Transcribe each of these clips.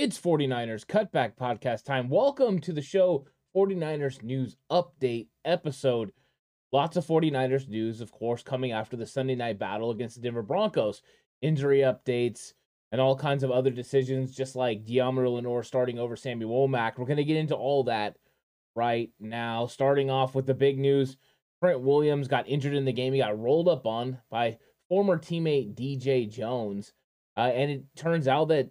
It's 49ers Cutback Podcast time. Welcome to the show, 49ers News Update episode. Lots of 49ers news, of course, coming after the Sunday night battle against the Denver Broncos. Injury updates and all kinds of other decisions, just like Deommodore Lenoir starting over Sammy Womack. We're going to get into all that right now. Starting off with the big news Trent Williams got injured in the game. He got rolled up on by former teammate DJ Jones. Uh, and it turns out that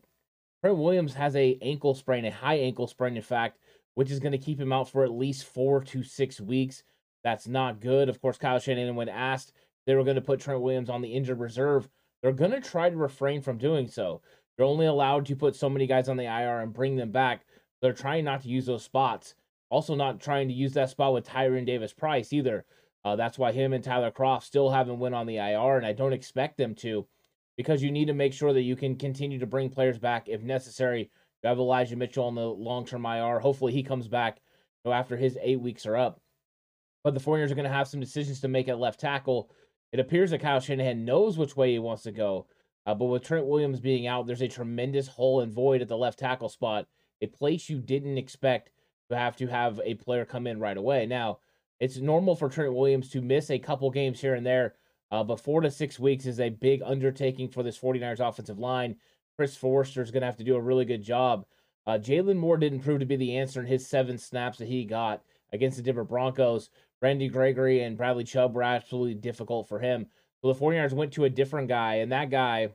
Trent Williams has a ankle sprain, a high ankle sprain, in fact, which is going to keep him out for at least four to six weeks. That's not good. Of course, Kyle Shanahan, when asked they were going to put Trent Williams on the injured reserve, they're going to try to refrain from doing so. They're only allowed to put so many guys on the IR and bring them back. They're trying not to use those spots. Also, not trying to use that spot with Tyrion Davis Price either. Uh, that's why him and Tyler Kroft still haven't went on the IR, and I don't expect them to because you need to make sure that you can continue to bring players back if necessary. You have Elijah Mitchell on the long term IR. Hopefully, he comes back you know, after his eight weeks are up. But the 49ers are going to have some decisions to make at left tackle. It appears that Kyle Shanahan knows which way he wants to go. Uh, but with Trent Williams being out, there's a tremendous hole and void at the left tackle spot, a place you didn't expect to have to have a player come in right away. Now, it's normal for Trent Williams to miss a couple games here and there uh, but four to six weeks is a big undertaking for this 49ers offensive line. Chris Foerster is going to have to do a really good job. Uh, Jaylon Moore didn't prove to be the answer in his seven snaps that he got against the Denver Broncos. Randy Gregory and Bradley Chubb were absolutely difficult for him. So the 49ers went to a different guy, and that guy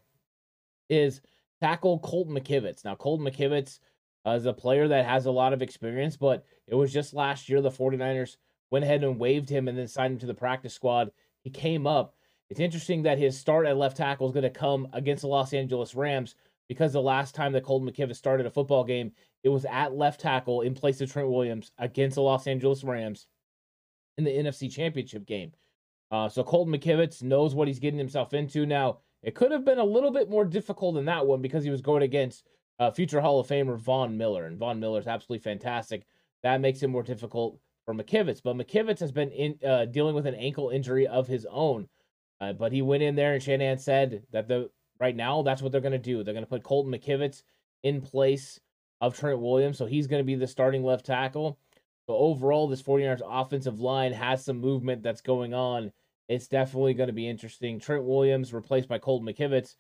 is tackle Colton McKivitz. Now, Colton McKivitz uh, is a player that has a lot of experience, but it was just last year the 49ers went ahead and waived him and then signed him to the practice squad. He came up it's interesting that his start at left tackle is going to come against the Los Angeles Rams because the last time that Colton McKivitz started a football game, it was at left tackle in place of Trent Williams against the Los Angeles Rams in the NFC Championship game. Uh, so Colton McKivitz knows what he's getting himself into. Now, it could have been a little bit more difficult in that one because he was going against uh, future Hall of Famer Von Miller, and Von Miller is absolutely fantastic. That makes it more difficult for McKivitz. But McKivitz has been in, uh, dealing with an ankle injury of his own. Uh, but he went in there and Shanahan said that the right now that's what they're going to do. They're going to put Colton McKivitz in place of Trent Williams, so he's going to be the starting left tackle. So overall, this 49ers offensive line has some movement that's going on. It's definitely going to be interesting. Trent Williams replaced by Colton McKivitz.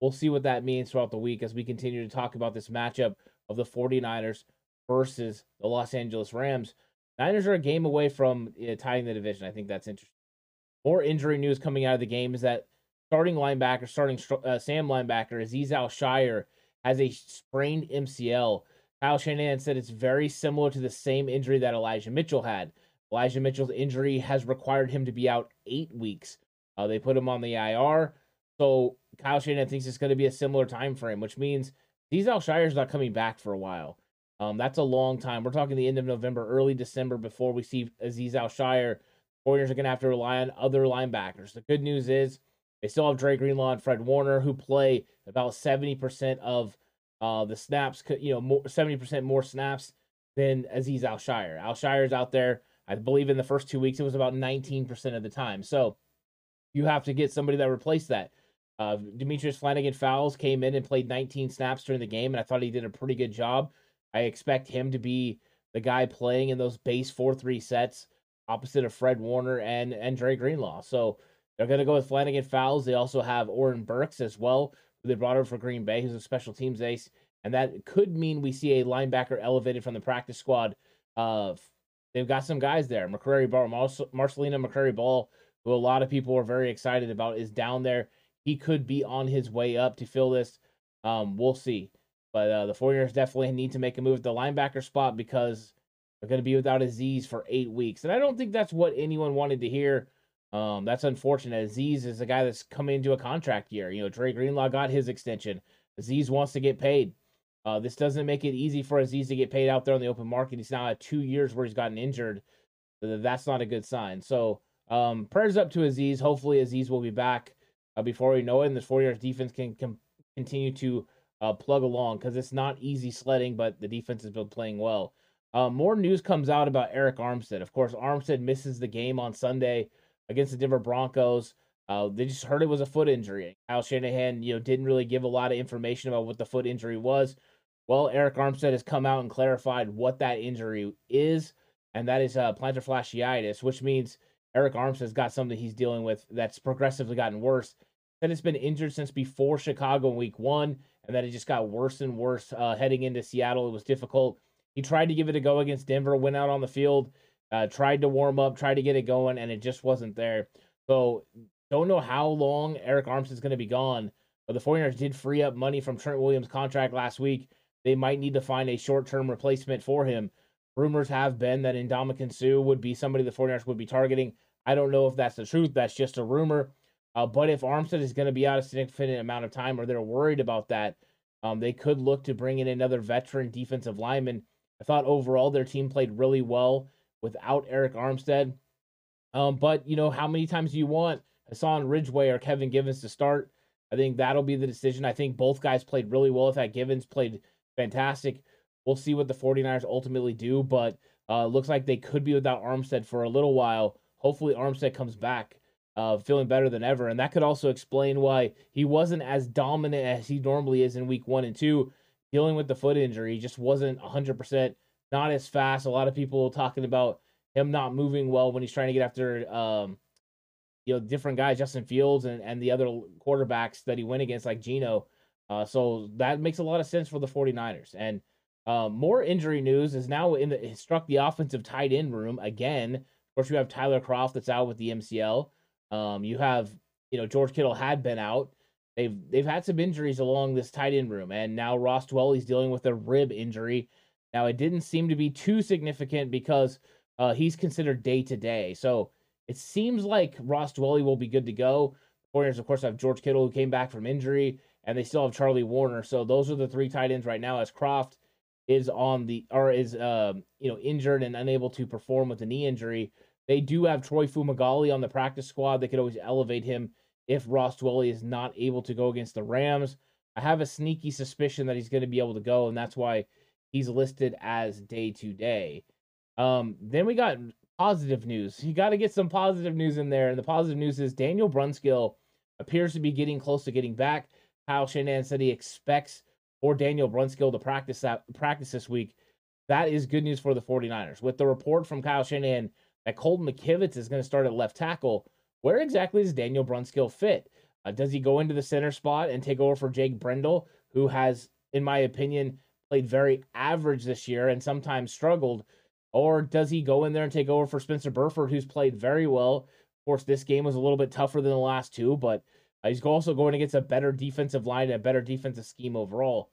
We'll see what that means throughout the week as we continue to talk about this matchup of the 49ers versus the Los Angeles Rams. Niners are a game away from uh, tying the division. I think that's interesting more injury news coming out of the game is that starting linebacker, starting uh, Sam linebacker, Azeez Al-Shaair has a sprained MCL. Kyle Shanahan said it's very similar to the same injury that Elijah Mitchell had. Elijah Mitchell's injury has required him to be out eight weeks. Uh, they put him on the IR. So Kyle Shanahan thinks it's going to be a similar time frame, which means Al is not coming back for a while. Um, that's a long time. We're talking the end of November, early December before we see Azeez Al-Shaair. Warriors are going to have to rely on other linebackers. The good news is they still have Dre Greenlaw and Fred Warner, who play about 70% of uh, the snaps, you know, more, 70% more snaps than Azeez Al-Shaair. Al-Shaair's out there, I believe in the first two weeks, it was about 19% of the time. So you have to get somebody that replaced that. Uh, Demetrius Flannigan-Fowles came in and played 19 snaps during the game, and I thought he did a pretty good job. I expect him to be the guy playing in those base 4 3 sets opposite of Fred Warner and, and Dre Greenlaw. So they're going to go with Flannigan Fowles. They also have Oren Burks as well, who they brought over for Green Bay, who's a special teams ace. And that could mean we see a linebacker elevated from the practice squad. Uh, they've got some guys there. McCrary Ball, Marcelino McCrary Ball, who a lot of people are very excited about, is down there. He could be on his way up to fill this. Um, we'll see. But uh, the 49ers definitely need to make a move at the linebacker spot because they're going to be without Azeez for eight weeks. And I don't think that's what anyone wanted to hear. Um, that's unfortunate. Azeez is the guy that's coming into a contract year. You know, Dre Greenlaw got his extension. Azeez wants to get paid. Uh, this doesn't make it easy for Azeez to get paid out there on the open market. He's now at two years where he's gotten injured. That's not a good sign. So um, prayers up to Azeez. Hopefully Azeez will be back uh, before we know it, and this 49ers defense can, can continue to uh, plug along because it's not easy sledding, but the defense has been playing well. Uh, more news comes out about Arik Armstead. Of course, Armstead misses the game on Sunday against the Denver Broncos. Uh, they just heard it was a foot injury. Al Shanahan, you know, didn't really give a lot of information about what the foot injury was. Well, Arik Armstead has come out and clarified what that injury is, and that is uh, plantar fasciitis, which means Arik Armstead's got something he's dealing with that's progressively gotten worse. That it's been injured since before Chicago in Week One, and that it just got worse and worse uh, heading into Seattle. It was difficult he tried to give it a go against Denver, went out on the field, uh, tried to warm up, tried to get it going, and it just wasn't there. So don't know how long Arik Armstead is going to be gone, but the 49ers did free up money from Trent Williams' contract last week. They might need to find a short term replacement for him. Rumors have been that Ndamukong Suh would be somebody the 49ers would be targeting. I don't know if that's the truth. That's just a rumor. Uh, but if Armstead is going to be out a significant amount of time or they're worried about that, um, they could look to bring in another veteran defensive lineman I thought overall their team played really well without Arik Armstead. Um, but you know, how many times do you want Hassan Ridgeway or Kevin Givens to start? I think that'll be the decision. I think both guys played really well. In fact, Givens played fantastic. We'll see what the 49ers ultimately do, but uh, looks like they could be without Armstead for a little while. Hopefully, Armstead comes back uh, feeling better than ever. And that could also explain why he wasn't as dominant as he normally is in week one and two dealing with the foot injury just wasn't 100%, not as fast. A lot of people talking about him not moving well when he's trying to get after, um, you know, different guys, Justin Fields and, and the other quarterbacks that he went against, like Geno. Uh, so that makes a lot of sense for the 49ers. And uh, more injury news is now in the struck the offensive tight end room again. Of course, you have Tyler Kroft that's out with the MCL. Um, you have, you know, George Kittle had been out. They've they've had some injuries along this tight end room, and now Ross Dwelley's dealing with a rib injury. Now it didn't seem to be too significant because uh, he's considered day to day. So it seems like Ross Dwelley will be good to go. The 49ers, of course, have George Kittle who came back from injury, and they still have Charlie Woerner. So those are the three tight ends right now. As Kroft is on the or is um, you know injured and unable to perform with a knee injury, they do have Troy Fumagalli on the practice squad. They could always elevate him if Ross Dwelley is not able to go against the Rams. I have a sneaky suspicion that he's going to be able to go, and that's why he's listed as day to day. Um, then we got positive news. You got to get some positive news in there, and the positive news is Daniel Brunskill appears to be getting close to getting back. Kyle Shanahan said he expects for Daniel Brunskill to practice that practice this week. That is good news for the 49ers. With the report from Kyle Shanahan that Colton McKivitz is going to start at left tackle, where exactly does Daniel Brunskill fit? Uh, does he go into the center spot and take over for Jake Brendel, who has, in my opinion, played very average this year and sometimes struggled? Or does he go in there and take over for Spencer Burford, who's played very well? Of course, this game was a little bit tougher than the last two, but uh, he's also going against a better defensive line and a better defensive scheme overall.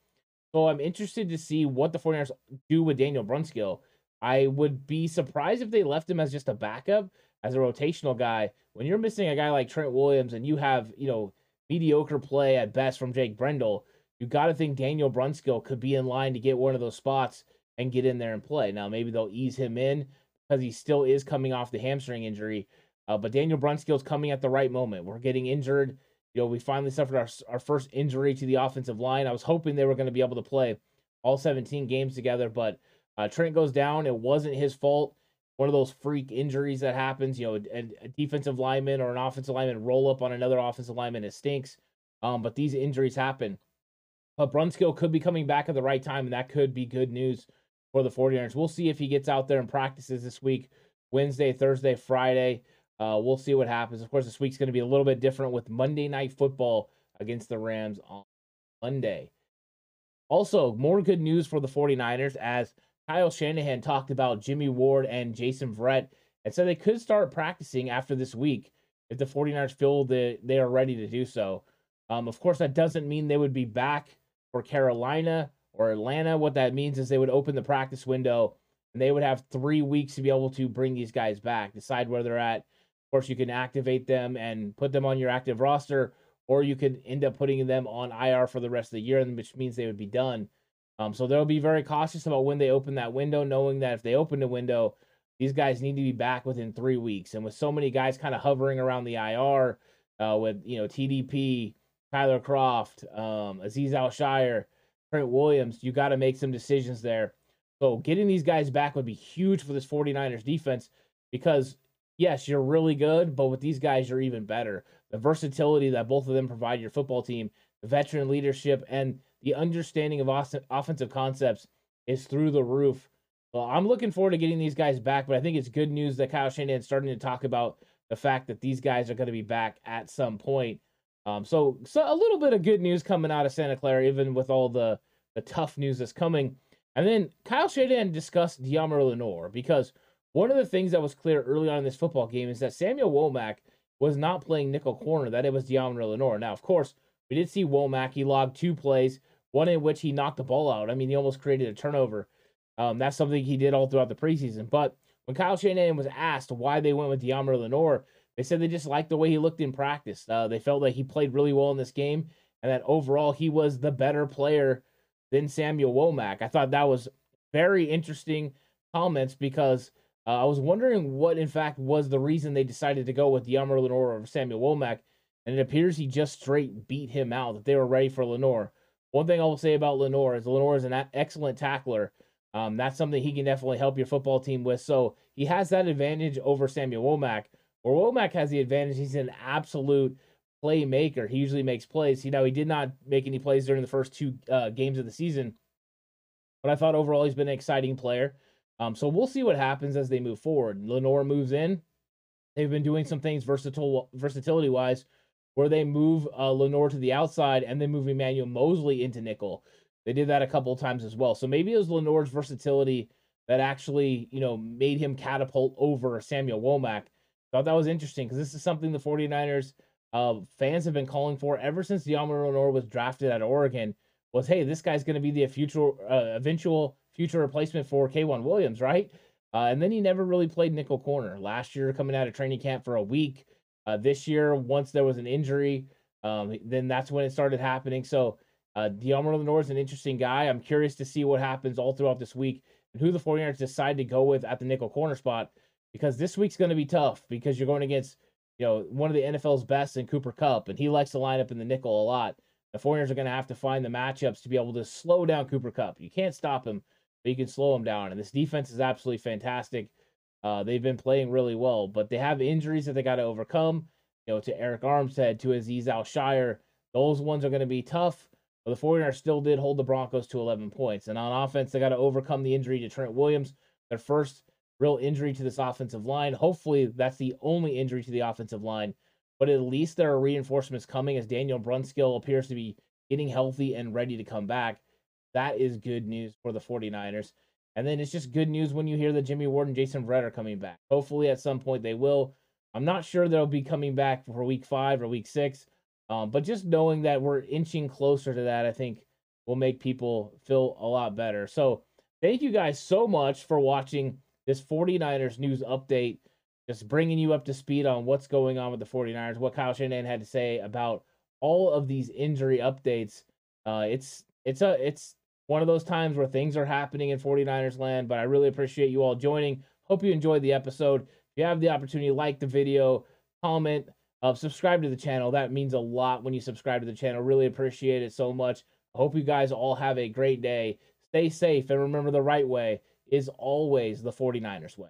So I'm interested to see what the 49ers do with Daniel Brunskill. I would be surprised if they left him as just a backup, as a rotational guy. When you're missing a guy like Trent Williams and you have, you know, mediocre play at best from Jake Brendel, you got to think Daniel Brunskill could be in line to get one of those spots and get in there and play. Now, maybe they'll ease him in because he still is coming off the hamstring injury. Uh, but Daniel Brunskill's coming at the right moment. We're getting injured. You know, we finally suffered our, our first injury to the offensive line. I was hoping they were going to be able to play all 17 games together, but uh, Trent goes down. It wasn't his fault. One of those freak injuries that happens, you know, a, a defensive lineman or an offensive lineman roll up on another offensive lineman. It stinks. Um, but these injuries happen. But Brunskill could be coming back at the right time, and that could be good news for the 49ers. We'll see if he gets out there and practices this week, Wednesday, Thursday, Friday. Uh, we'll see what happens. Of course, this week's going to be a little bit different with Monday Night Football against the Rams on Monday. Also, more good news for the 49ers as Kyle Shanahan talked about Jimmie Ward and Jason Verrett and said they could start practicing after this week if the 49ers feel that they are ready to do so. Um, of course, that doesn't mean they would be back for Carolina or Atlanta. What that means is they would open the practice window and they would have three weeks to be able to bring these guys back, decide where they're at. Of course, you can activate them and put them on your active roster, or you could end up putting them on IR for the rest of the year, which means they would be done. Um, so they'll be very cautious about when they open that window, knowing that if they open the window, these guys need to be back within three weeks. And with so many guys kind of hovering around the IR, uh, with you know TDP, Tyler Kroft, um, Azeez Al-Shaair, Trent Williams, you got to make some decisions there. So getting these guys back would be huge for this 49ers defense because yes, you're really good, but with these guys, you're even better. The versatility that both of them provide your football team, the veteran leadership, and the understanding of offensive concepts is through the roof. Well, I'm looking forward to getting these guys back, but I think it's good news that Kyle Shanahan is starting to talk about the fact that these guys are going to be back at some point. Um, so, so a little bit of good news coming out of Santa Clara, even with all the the tough news that's coming. And then Kyle Shanahan discussed Deommodore Lenoir because one of the things that was clear early on in this football game is that Samuel Womack was not playing nickel corner; that it was Deommodore Lenoir. Now, of course, we did see Womack. He logged two plays one in which he knocked the ball out. I mean, he almost created a turnover. Um, that's something he did all throughout the preseason. But when Kyle Shanahan was asked why they went with Deommodore Lenoir, they said they just liked the way he looked in practice. Uh, they felt like he played really well in this game, and that overall he was the better player than Samuel Womack. I thought that was very interesting comments because uh, I was wondering what, in fact, was the reason they decided to go with Deommodore Lenoir over Samuel Womack, and it appears he just straight beat him out. That they were ready for Lenoir. One thing I will say about Lenoir is Lenoir is an excellent tackler. Um, that's something he can definitely help your football team with. So he has that advantage over Samuel Womack. Where Womack has the advantage, he's an absolute playmaker. He usually makes plays. You know, he did not make any plays during the first two uh, games of the season, but I thought overall he's been an exciting player. Um, so we'll see what happens as they move forward. Lenoir moves in. They've been doing some things versatile, versatility wise where they move uh, Lenoir to the outside and then move Emmanuel Moseley into nickel. They did that a couple times as well. So maybe it was Lenoir's versatility that actually, you know, made him catapult over Samuel Womack. Thought that was interesting because this is something the 49ers uh, fans have been calling for ever since Deommodore Lenoir was drafted at Oregon. Was hey, this guy's going to be the future, uh, eventual future replacement for K'Waun Williams, right? Uh, and then he never really played nickel corner. Last year, coming out of training camp for a week, uh, this year, once there was an injury, um, then that's when it started happening. So uh, Deommodore Lenoir is an interesting guy. I'm curious to see what happens all throughout this week and who the 49ers decide to go with at the nickel corner spot because this week's going to be tough because you're going against you know one of the NFL's best in Cooper Kupp, and he likes to line up in the nickel a lot. The 49ers are going to have to find the matchups to be able to slow down Cooper Kupp. You can't stop him, but you can slow him down. And this defense is absolutely fantastic. Uh, they've been playing really well, but they have injuries that they got to overcome. You know, to Arik Armstead, to Azeez Al-Shaair, those ones are going to be tough. But the 49ers still did hold the Broncos to 11 points. And on offense, they got to overcome the injury to Trent Williams, their first real injury to this offensive line. Hopefully, that's the only injury to the offensive line. But at least there are reinforcements coming as Daniel Brunskill appears to be getting healthy and ready to come back. That is good news for the 49ers. And then it's just good news when you hear that Jimmie Ward and Jason Verrett are coming back. Hopefully, at some point they will. I'm not sure they'll be coming back for week five or week six, um, but just knowing that we're inching closer to that, I think will make people feel a lot better. So, thank you guys so much for watching this 49ers news update, just bringing you up to speed on what's going on with the 49ers, what Kyle Shanahan had to say about all of these injury updates. Uh, it's it's a it's one of those times where things are happening in 49ers land, but I really appreciate you all joining. Hope you enjoyed the episode. If you have the opportunity, like the video, comment, uh, subscribe to the channel. That means a lot when you subscribe to the channel. Really appreciate it so much. I hope you guys all have a great day. Stay safe and remember the right way is always the 49ers way.